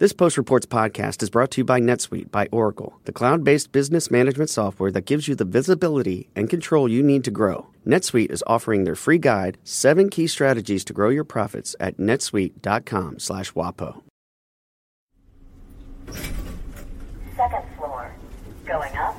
This Post Reports podcast is brought to you by NetSuite by Oracle, the cloud based business management software that gives you the visibility and control you need to grow. NetSuite is offering their free guide, Seven Key Strategies to Grow Your Profits, at netsuite.com slash WAPO. Second floor. Going up.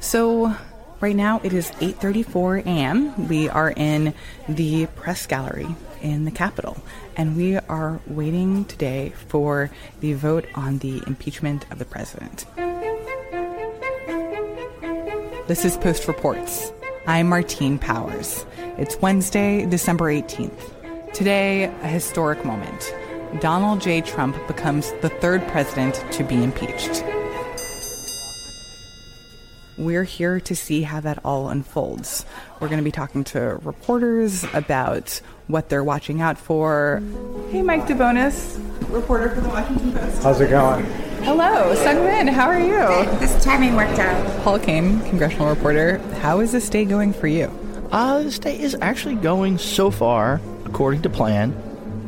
So right now it is 8:34 a.m. We are in the press gallery in the Capitol, and we are waiting today for the vote on the impeachment of the president. This is Post Reports. I'm Martine Powers. It's Wednesday, December 18th. Today, a historic moment. Donald J. Trump becomes the third president to be impeached. We're here to see how that all unfolds. We're going to be talking to reporters about what they're watching out for. Hey, Mike DeBonis, reporter for the Washington Post. How's it going? Hello, Sungmin. How are you? This timing worked out. Paul Kane, congressional reporter. How is this day going for you? Uh, this day is actually going so far according to plan.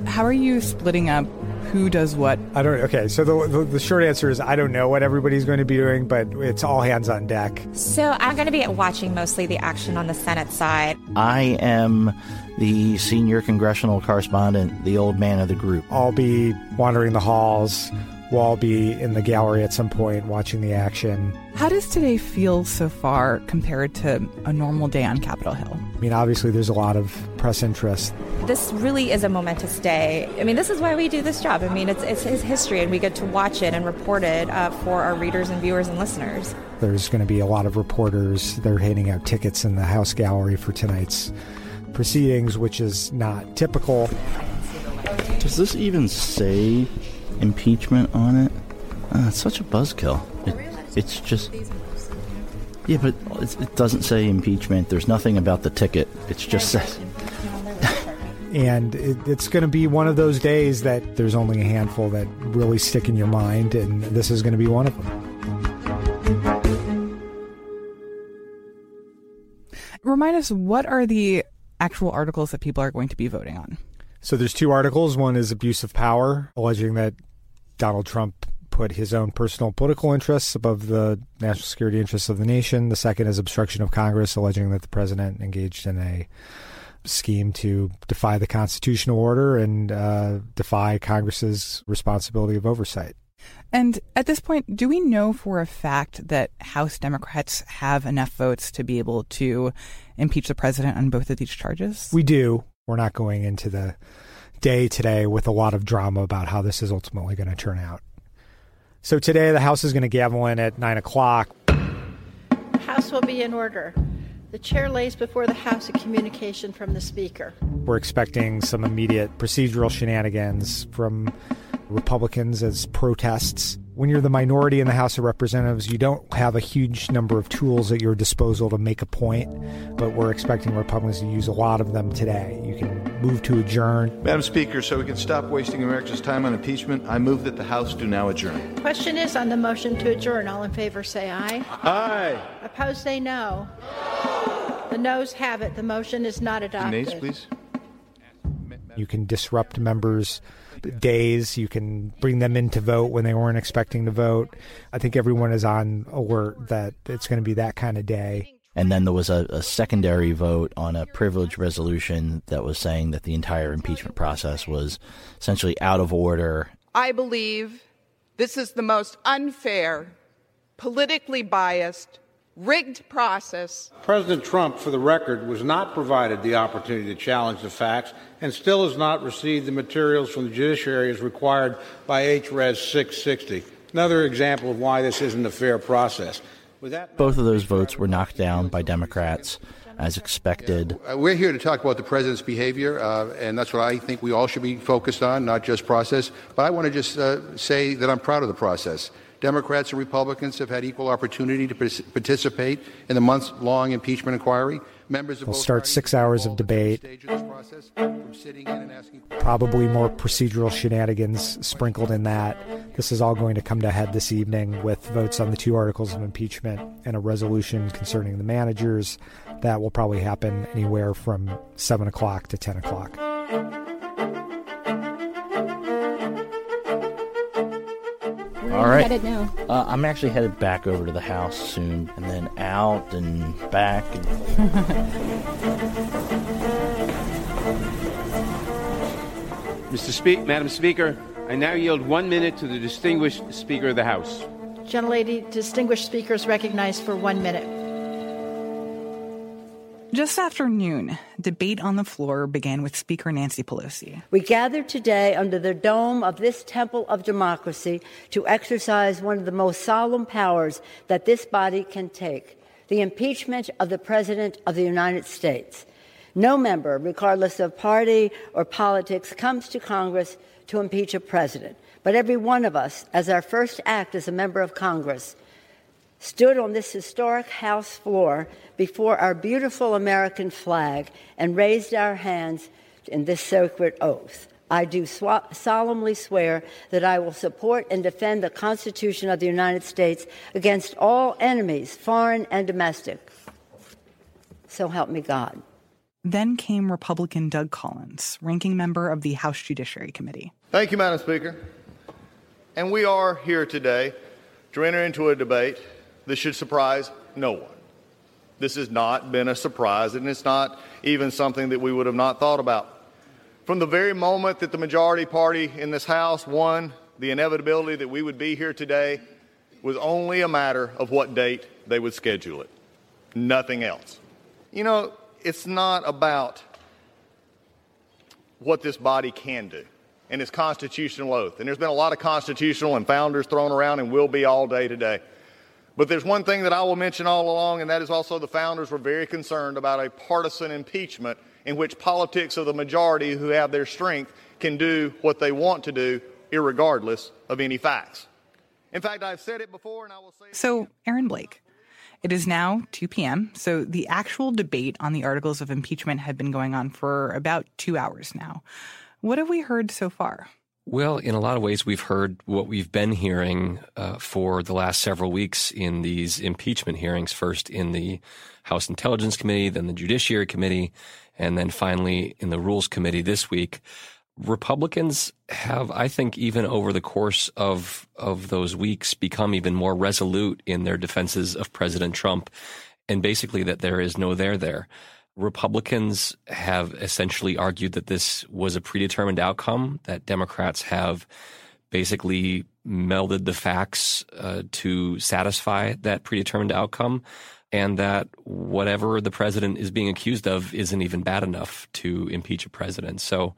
How are you splitting up who does what? I don't. Okay, so the, the, the short answer is I don't know what everybody's going to be doing, but it's all hands on deck. So I'm going to be watching mostly the action on the Senate side. I am the senior congressional correspondent, the old man of the group. I'll be wandering the halls. We'll all be in the gallery at some point watching the action. How does today feel so far compared to a normal day on Capitol Hill? I mean, obviously, there's a lot of press interest. This really is a momentous day. I mean, this is why we do this job. I mean, it's, it's his history, and we get to watch it and report it uh, for our readers and viewers and listeners. There's going to be a lot of reporters. They're handing out tickets in the House gallery for tonight's proceedings, which is not typical. Does this even say impeachment on it? Uh, it's such a buzzkill. It, it's just. Yeah, but it doesn't say impeachment. There's nothing about the ticket. It's just says. and it, it's going to be one of those days that there's only a handful that really stick in your mind, and this is going to be one of them. Remind us what are the actual articles that people are going to be voting on? So there's two articles. One is abuse of power, alleging that Donald Trump put his own personal political interests above the national security interests of the nation. The second is obstruction of Congress, alleging that the president engaged in a scheme to defy the constitutional order and uh, defy Congress's responsibility of oversight. And at this point, do we know for a fact that House Democrats have enough votes to be able to impeach the president on both of these charges? We do. We're not going into the day today with a lot of drama about how this is ultimately going to turn out. So today, the House is going to gavel in at 9 o'clock. House will be in order. The chair lays before the House a communication from the Speaker. We're expecting some immediate procedural shenanigans from Republicans as protests. When you're the minority in the House of Representatives, you don't have a huge number of tools at your disposal to make a point, but we're expecting Republicans to use a lot of them today. You can move to adjourn. Madam Speaker, so we can stop wasting America's time on impeachment, I move that the House do now adjourn. Question is on the motion to adjourn. All in favor say aye. Aye. Opposed say no. The noes have it. The motion is not adopted. Nays, please. You can disrupt members' days. You can bring them in to vote when they weren't expecting to vote. I think everyone is on alert that it's going to be that kind of day. And then there was a, a, secondary vote on a privilege resolution that was saying that the entire impeachment process was essentially out of order. I believe this is the most unfair, politically biased, rigged process. President Trump, for the record, was not provided the opportunity to challenge the facts and still has not received the materials from the judiciary as required by HRES 660. Another example of why this isn't a fair process. Both of those votes were knocked down by Democrats as expected. Uh, we're here to talk about the president's behavior, uh, and that's what I think we all should be focused on, not just process. But I want to just uh, say that I'm proud of the process. Democrats and Republicans have had equal opportunity to participate in the months long impeachment inquiry. Members will start six hours of debate. process from sitting in and asking. Probably more procedural shenanigans sprinkled in that. This is all going to come to a head this evening with votes on the two articles of impeachment and a resolution concerning the managers. That will probably happen anywhere from 7 o'clock to 10 o'clock. All right. headed now? Uh, I'm actually headed back over to the house soon, and then out and back. And... Mr. Spe- Madam Speaker, I now yield one minute to the distinguished Speaker of the House. Gentlelady, distinguished speakers recognized for one minute. Just after noon, debate on the floor began with Speaker Nancy Pelosi. We gather today under the dome of this temple of democracy to exercise one of the most solemn powers that this body can take the impeachment of the President of the United States. No member, regardless of party or politics, comes to Congress to impeach a president. But every one of us, as our first act as a member of Congress, stood on this historic House floor before our beautiful American flag and raised our hands in this sacred oath. I do sw- solemnly swear that I will support and defend the Constitution of the United States against all enemies, foreign and domestic. So help me God. Then came Republican Doug Collins, ranking member of the House Judiciary Committee. Thank you, Madam Speaker. And we are here today to enter into a debate that should surprise no one. This has not been a surprise, and it's not even something that we would have not thought about. From the very moment that the majority party in this House won the inevitability that we would be here today was only a matter of what date they would schedule it, nothing else. You know, it's not about what this body can do and its constitutional oath. And there's been a lot of constitutional and founders thrown around and will be all day today. But there's one thing that I will mention all along, and that is also the founders were very concerned about a partisan impeachment in which politics of the majority who have their strength can do what they want to do, regardless of any facts. In fact, I've said it before, and I will say it So, Aaron Blake. It is now 2 p.m., so the actual debate on the articles of impeachment had been going on for about two hours now. What have we heard so far? Well, in a lot of ways, we've heard what we've been hearing uh, for the last several weeks in these impeachment hearings. First in the House Intelligence Committee, then the Judiciary Committee, and then finally in the Rules Committee this week. Republicans have, I think, even over the course of of those weeks, become even more resolute in their defenses of President Trump, and basically that there is no there there. Republicans have essentially argued that this was a predetermined outcome, that Democrats have basically melded the facts uh, to satisfy that predetermined outcome, and that whatever the president is being accused of isn't even bad enough to impeach a president. So,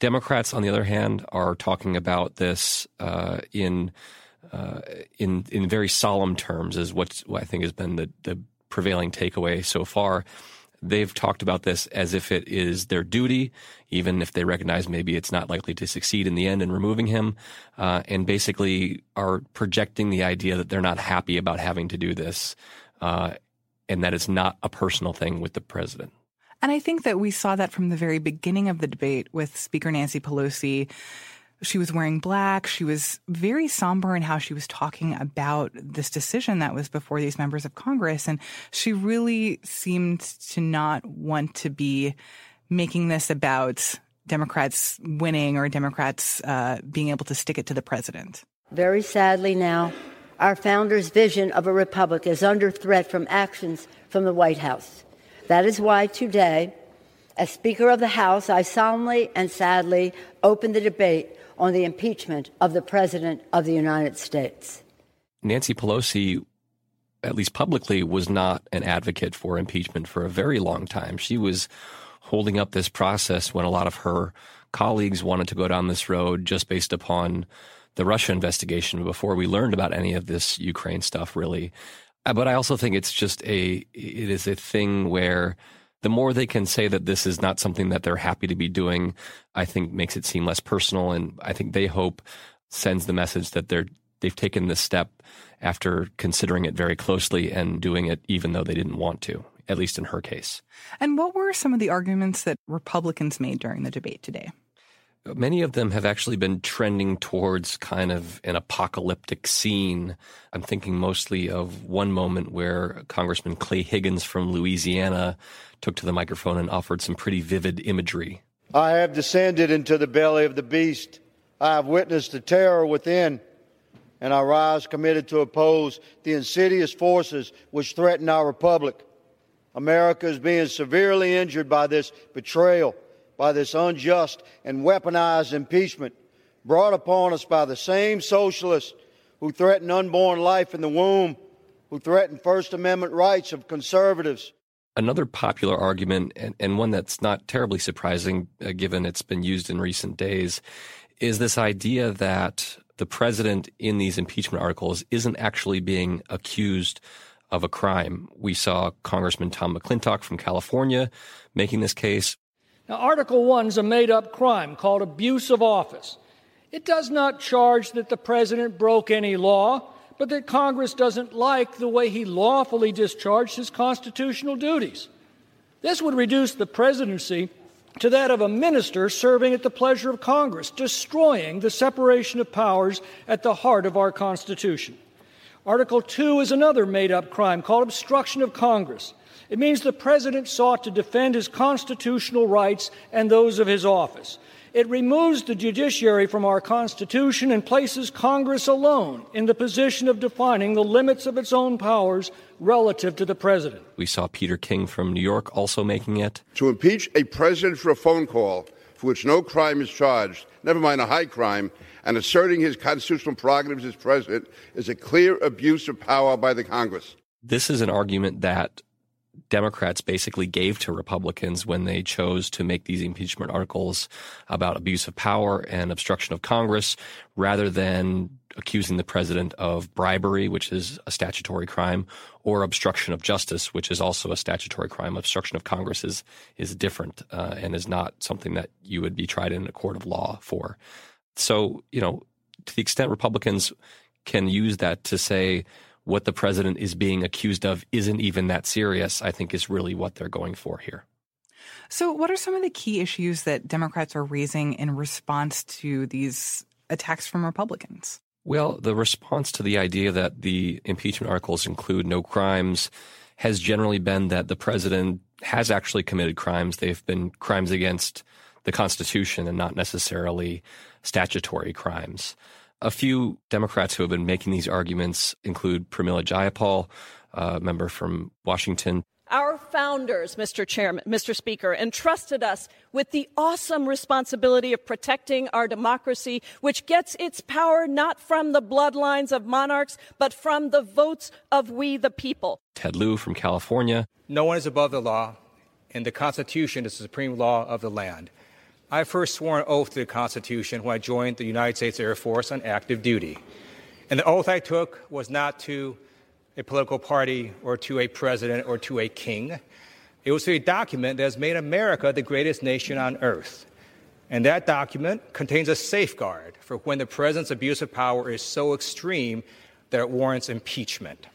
Democrats, on the other hand, are talking about this uh, in uh, in in very solemn terms, is what I think has been the the prevailing takeaway so far. They've talked about this as if it is their duty, even if they recognize maybe it's not likely to succeed in the end in removing him, uh, and basically are projecting the idea that they're not happy about having to do this, uh, and that it's not a personal thing with the president. And I think that we saw that from the very beginning of the debate with Speaker Nancy Pelosi. She was wearing black. She was very somber in how she was talking about this decision that was before these members of Congress. And she really seemed to not want to be making this about Democrats winning or Democrats uh, being able to stick it to the president. Very sadly now, our founders' vision of a republic is under threat from actions from the White House. That is why today, as Speaker of the House, I solemnly and sadly open the debate on the impeachment of the President of the United States. Nancy Pelosi, at least publicly, was not an advocate for impeachment for a very long time. She was holding up this process when a lot of her colleagues wanted to go down this road just based upon the Russia investigation before we learned about any of this Ukraine stuff, really. Uh, But I also think it's just a it is a thing where the more they can say that this is not something that they're happy to be doing, I think makes it seem less personal, and I think they hope sends the message that they're they've taken this step after considering it very closely and doing it even though they didn't want to. at least in her case. And what were some of the arguments that Republicans made during the debate today? Many of them have actually been trending towards kind of an apocalyptic scene. I'm thinking mostly of one moment where Congressman Clay Higgins from Louisiana took to the microphone and offered some pretty vivid imagery. I have descended into the belly of the beast. I have witnessed the terror within, and I rise committed to oppose the insidious forces which threaten our republic. America is being severely injured by this betrayal by this unjust and weaponized impeachment brought upon us by the same socialists who threaten unborn life in the womb, who threaten First Amendment rights of conservatives. Another popular argument, and, and one that's not terribly surprising uh, given it's been used in recent days, is this idea that the president in these impeachment articles isn't actually being accused of a crime. We saw Congressman Tom McClintock from California making this case. Now, Article 1 is a made up crime called abuse of office. It does not charge that the president broke any law, but that Congress doesn't like the way he lawfully discharged his constitutional duties. This would reduce the presidency to that of a minister serving at the pleasure of Congress, destroying the separation of powers at the heart of our Constitution. Article 2 is another made up crime called obstruction of Congress. It means the president sought to defend his constitutional rights and those of his office. It removes the judiciary from our Constitution and places Congress alone in the position of defining the limits of its own powers relative to the president. We saw Peter King from New York also making it. To impeach a president for a phone call for which no crime is charged, never mind a high crime, and asserting his constitutional prerogatives as president is a clear abuse of power by the Congress. This is an argument that Democrats basically gave to Republicans when they chose to make these impeachment articles about abuse of power and obstruction of Congress rather than accusing the president of bribery, which is a statutory crime, or obstruction of justice, which is also a statutory crime. Obstruction of Congress is, is different uh, and is not something that you would be tried in a court of law for. So, you know, to the extent Republicans can use that to say, what the president is being accused of isn't even that serious, I think is really what they're going for here. So, what are some of the key issues that Democrats are raising in response to these attacks from Republicans? Well, the response to the idea that the impeachment articles include no crimes has generally been that the president has actually committed crimes. They've been crimes against the Constitution and not necessarily statutory crimes. A few Democrats who have been making these arguments include Pramila Jayapal, a member from Washington. Our founders, Mr. Chairman, Mr. Speaker, entrusted us with the awesome responsibility of protecting our democracy, which gets its power not from the bloodlines of monarchs, but from the votes of we the people. Ted Lieu from California. No one is above the law, and the Constitution is the supreme law of the land. I first swore an oath to the Constitution when I joined the United States Air Force on active duty. And the oath I took was not to a political party or to a president or to a king. It was to a document that has made America the greatest nation on earth. And that document contains a safeguard for when the president's abuse of power is so extreme that it warrants impeachment.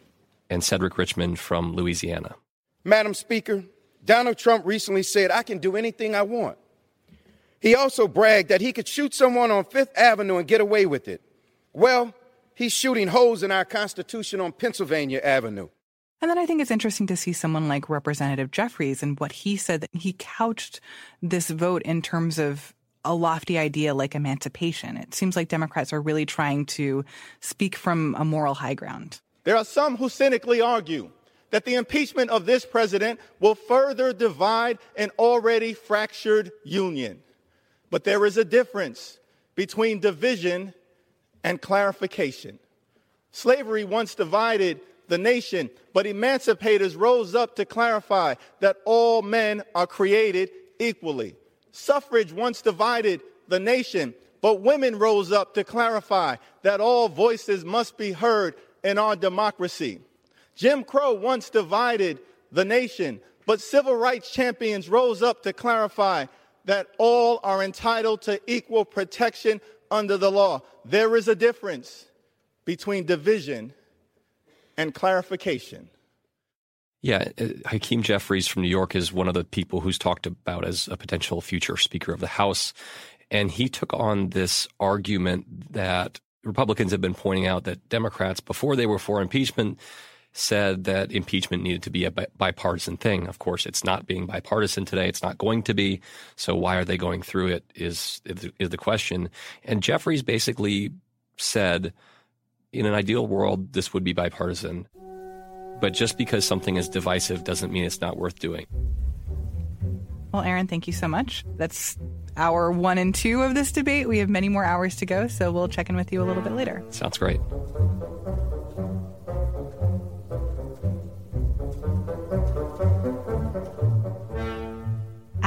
And Cedric Richmond from Louisiana. Madam Speaker, Donald Trump recently said, I can do anything I want. He also bragged that he could shoot someone on Fifth Avenue and get away with it. Well, he's shooting holes in our Constitution on Pennsylvania Avenue. And then I think it's interesting to see someone like Representative Jeffries and what he said that he couched this vote in terms of a lofty idea like emancipation. It seems like Democrats are really trying to speak from a moral high ground. There are some who cynically argue that the impeachment of this president will further divide an already fractured union. But there is a difference between division and clarification. Slavery once divided the nation, but emancipators rose up to clarify that all men are created equally. Suffrage once divided the nation, but women rose up to clarify that all voices must be heard in our democracy. Jim Crow once divided the nation, but civil rights champions rose up to clarify that all are entitled to equal protection under the law. There is a difference between division and clarification. Yeah, uh, Hakeem Jeffries from New York is one of the people who's talked about as a potential future Speaker of the House. And he took on this argument that Republicans have been pointing out that Democrats, before they were for impeachment, said that impeachment needed to be a bipartisan thing. Of course, it's not being bipartisan today. It's not going to be. So why are they going through it is, is the question. And Jeffries basically said, in an ideal world, this would be bipartisan. But just because something is divisive doesn't mean it's not worth doing. Well, Aaron, thank you so much. That's hour one and two of this debate. We have many more hours to go, so we'll check in with you a little bit later. Sounds great.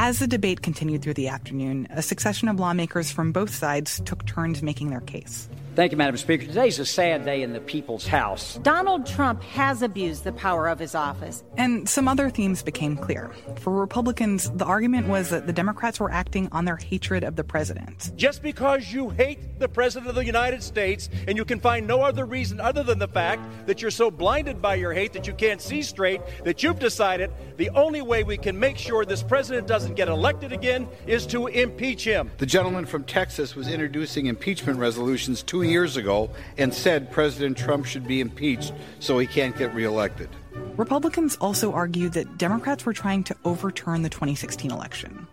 As the debate continued through the afternoon, a succession of lawmakers from both sides took turns making their case. Thank you, Madam Speaker. Today's a sad day in the people's house. Donald Trump has abused the power of his office. And some other themes became clear. For Republicans, the argument was that the Democrats were acting on their hatred of the president. Just because you hate the president of the United States and you can find no other reason other than the fact that you're so blinded by your hate that you can't see straight, that you've decided the only way we can make sure this president doesn't get elected again is to impeach him. The gentleman from Texas was introducing impeachment resolutions two years ago and said President Trump should be impeached so he can't get reelected. Republicans also argued that Democrats were trying to overturn the 2016 election.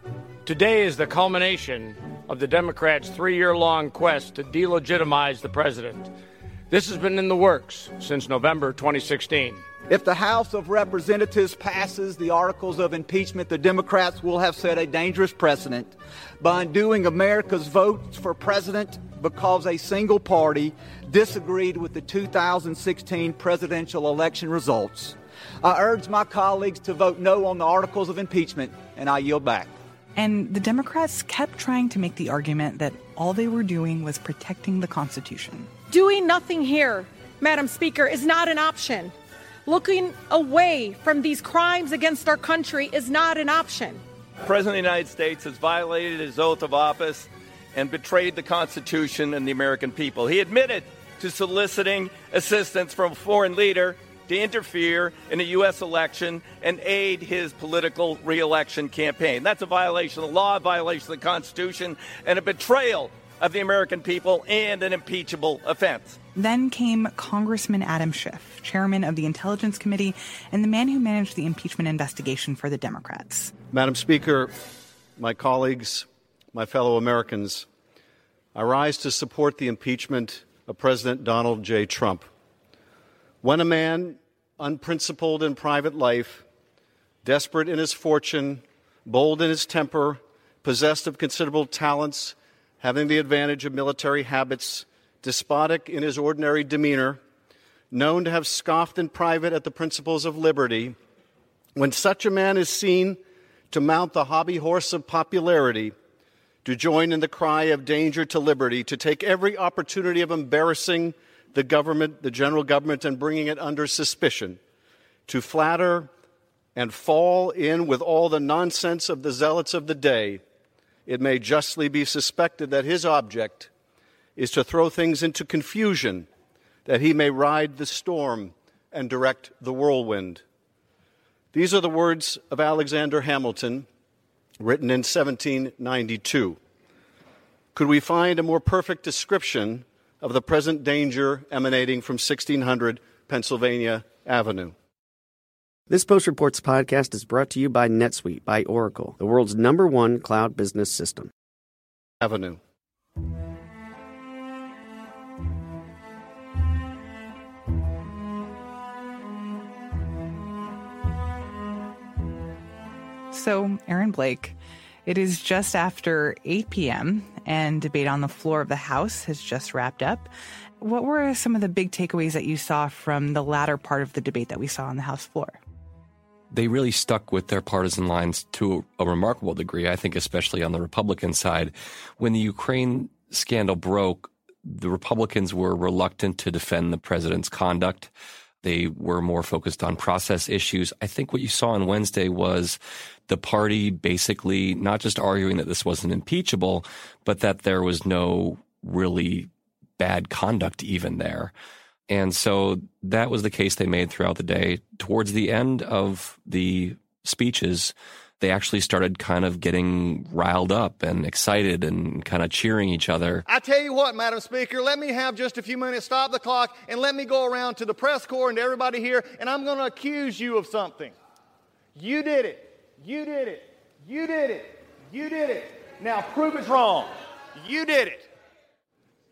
Today is the culmination of the Democrats' three year long quest to delegitimize the president. This has been in the works since November 2016. If the House of Representatives passes the articles of impeachment, the Democrats will have set a dangerous precedent by undoing America's votes for president because a single party disagreed with the 2016 presidential election results. I urge my colleagues to vote no on the articles of impeachment, and I yield back. And the Democrats kept trying to make the argument that all they were doing was protecting the Constitution. Doing nothing here, Madam Speaker, is not an option. Looking away from these crimes against our country is not an option. The President of the United States has violated his oath of office and betrayed the Constitution and the American people. He admitted to soliciting assistance from a foreign leader to interfere in a U.S. election and aid his political reelection campaign. That's a violation of the law, a violation of the Constitution, and a betrayal of the American people and an impeachable offense. Then came Congressman Adam Schiff, chairman of the Intelligence Committee and the man who managed the impeachment investigation for the Democrats. Madam Speaker, my colleagues, my fellow Americans, I rise to support the impeachment of President Donald J. Trump. When a man, unprincipled in private life, desperate in his fortune, bold in his temper, possessed of considerable talents, having the advantage of military habits, despotic in his ordinary demeanor, known to have scoffed in private at the principles of liberty, when such a man is seen to mount the hobby horse of popularity, to join in the cry of danger to liberty, to take every opportunity of embarrassing the government, the general government, and bringing it under suspicion, to flatter and fall in with all the nonsense of the zealots of the day, it may justly be suspected that his object is to throw things into confusion, that he may ride the storm and direct the whirlwind. These are the words of Alexander Hamilton, written in 1792. Could we find a more perfect description of the present danger emanating from 1600 Pennsylvania Avenue. This Post Reports podcast is brought to you by NetSuite by Oracle, the world's number one cloud business system. Avenue. So, Aaron Blake, it is just after 8 p.m., and debate on the floor of the House has just wrapped up. What were some of the big takeaways that you saw from the latter part of the debate that we saw on the House floor? They really stuck with their partisan lines to a remarkable degree, I think, especially on the Republican side. When the Ukraine scandal broke, the Republicans were reluctant to defend the president's conduct. They were more focused on process issues. I think what you saw on Wednesday was the party basically not just arguing that this wasn't impeachable, but that there was no really bad conduct even there. And so that was the case they made throughout the day. Towards the end of the speeches, they actually started kind of getting riled up and excited and kind of cheering each other. I tell you what, Madam Speaker, let me have just a few minutes, stop the clock, and let me go around to the press corps and to everybody here, and I'm going to accuse you of something. You did it. You did it. You did it. You did it. Now prove it's wrong. You did it.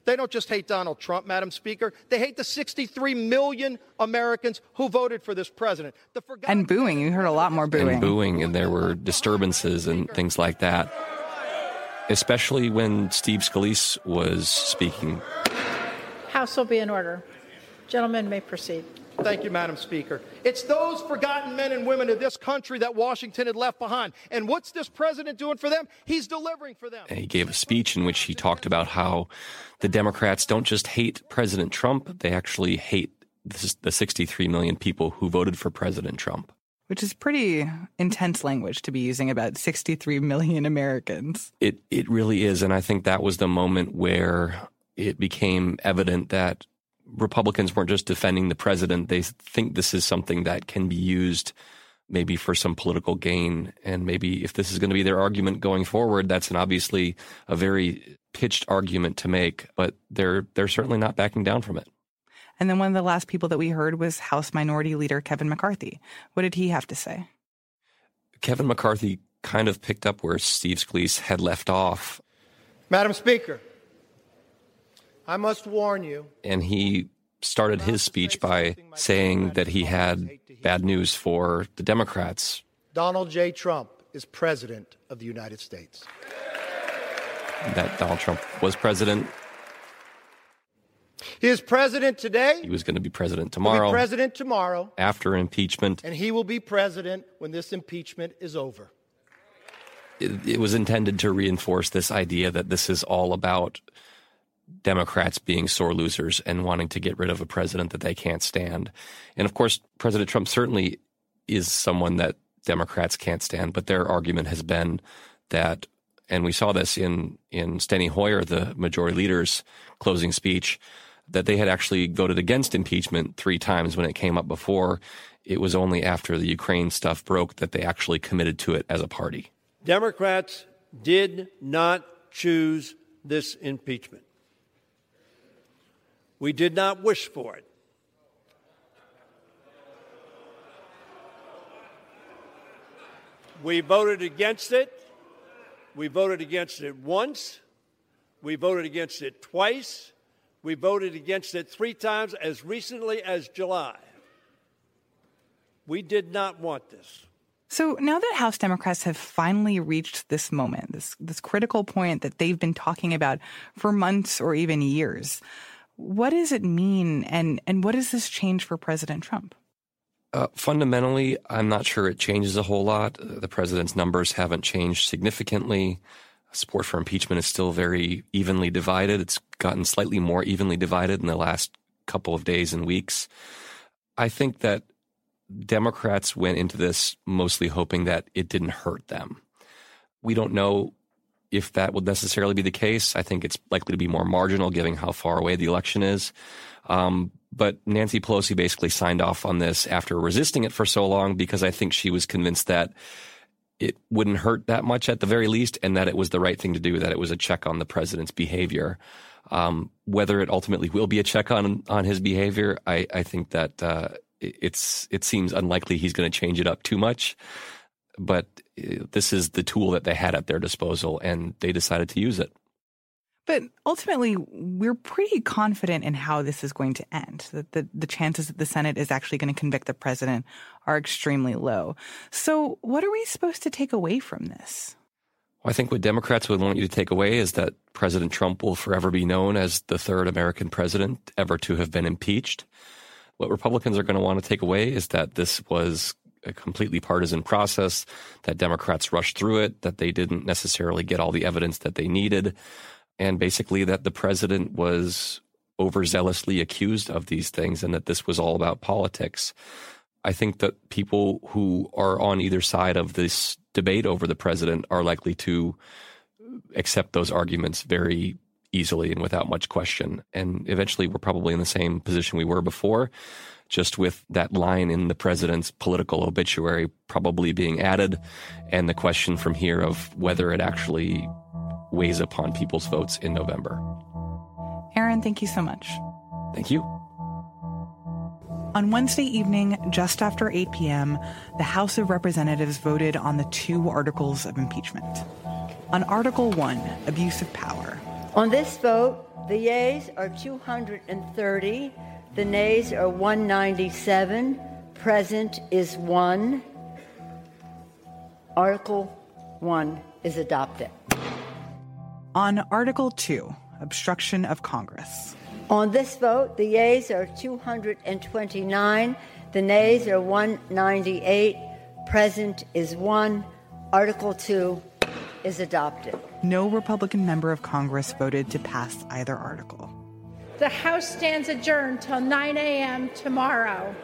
They don't just hate Donald Trump, Madam Speaker. They hate the 63 million Americans who voted for this president. The and booing. You heard a lot more booing. And booing, and there were disturbances and things like that. Especially when Steve Scalise was speaking. House will be in order. Gentlemen may proceed. Thank you, Madam Speaker. It's those forgotten men and women of this country that Washington had left behind. And what's this president doing for them? He's delivering for them. And he gave a speech in which he talked about how the Democrats don't just hate President Trump, they actually hate the 63 million people who voted for President Trump. Which is pretty intense language to be using about 63 million Americans. It it really is, and I think that was the moment where it became evident that Republicans weren't just defending the president. They think this is something that can be used maybe for some political gain. And maybe if this is going to be their argument going forward, that's an obviously a very pitched argument to make, but they're they're certainly not backing down from it. And then one of the last people that we heard was House Minority Leader Kevin McCarthy. What did he have to say? Kevin McCarthy kind of picked up where Steve Scalise had left off. Madam Speaker, I must warn you. And he started his speech by saying that he had bad news for the Democrats. Donald J. Trump is president of the United States. That Donald Trump was president. He is president today. He was going to be president tomorrow. Be president tomorrow. After impeachment. And he will be president when this impeachment is over. It, it was intended to reinforce this idea that this is all about Democrats being sore losers and wanting to get rid of a president that they can't stand. And of course, President Trump certainly is someone that Democrats can't stand, but their argument has been that, and we saw this in, in Steny Hoyer, the majority leader's closing speech, that they had actually voted against impeachment three times when it came up before. It was only after the Ukraine stuff broke that they actually committed to it as a party. Democrats did not choose this impeachment. We did not wish for it. We voted against it. We voted against it once. We voted against it twice. We voted against it three times as recently as July. We did not want this. So now that House Democrats have finally reached this moment, this this critical point that they've been talking about for months or even years, what does it mean, and and what does this change for President Trump? Uh, fundamentally, I'm not sure it changes a whole lot. The president's numbers haven't changed significantly. Support for impeachment is still very evenly divided. It's gotten slightly more evenly divided in the last couple of days and weeks. I think that Democrats went into this mostly hoping that it didn't hurt them. We don't know if that would necessarily be the case. I think it's likely to be more marginal given how far away the election is. Um, but Nancy Pelosi basically signed off on this after resisting it for so long because I think she was convinced that it wouldn't hurt that much at the very least and that it was the right thing to do, that it was a check on the president's behavior. Um, whether it ultimately will be a check on on his behavior, I, I think that uh, it's it seems unlikely he's going to change it up too much but uh, this is the tool that they had at their disposal and they decided to use it. But ultimately, we're pretty confident in how this is going to end. That the, the chances that the Senate is actually going to convict the president are extremely low. So, what are we supposed to take away from this? Well, I think what Democrats would want you to take away is that President Trump will forever be known as the third American president ever to have been impeached. What Republicans are going to want to take away is that this was a completely partisan process, that Democrats rushed through it, that they didn't necessarily get all the evidence that they needed, and basically that the president was overzealously accused of these things and that this was all about politics. I think that people who are on either side of this debate over the president are likely to accept those arguments very easily and without much question. And eventually, we're probably in the same position we were before, just with that line in the president's political obituary probably being added, and the question from here of whether it actually weighs upon people's votes in November. Aaron, thank you so much. Thank you. On Wednesday evening, just after 8 p.m., the House of Representatives voted on the two articles of impeachment. On Article 1, abuse of power. On this vote, the yeas are 230, the nays are 197, present is 1. Article 1 is adopted. On Article 2, obstruction of Congress. On this vote, the yeas are 229, the nays are 198, present is 1. Article 2 is adopted. No Republican member of Congress voted to pass either article. The House stands adjourned till 9 a.m. tomorrow.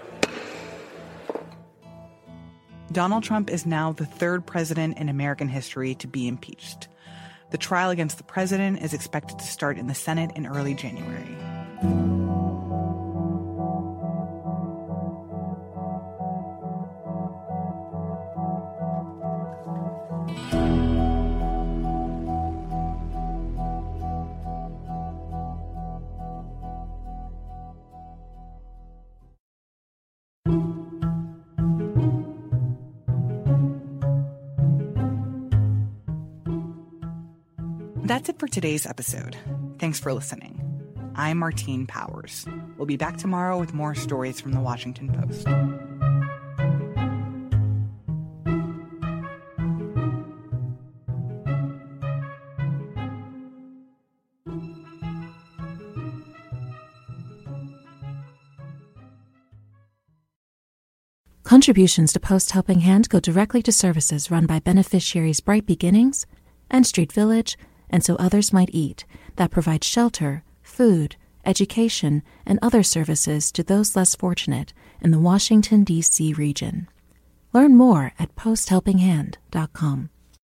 Donald Trump is now the third president in American history to be impeached. The trial against the president is expected to start in the Senate in early January. That's it for today's episode. Thanks for listening. I'm Martine Powers. We'll be back tomorrow with more stories from the Washington Post. Contributions to Post Helping Hand go directly to services run by beneficiaries Bright Beginnings and Street Village, and so others might eat, that provide shelter, food, education, and other services to those less fortunate in the Washington, D.C. region. Learn more at posthelpinghand.com.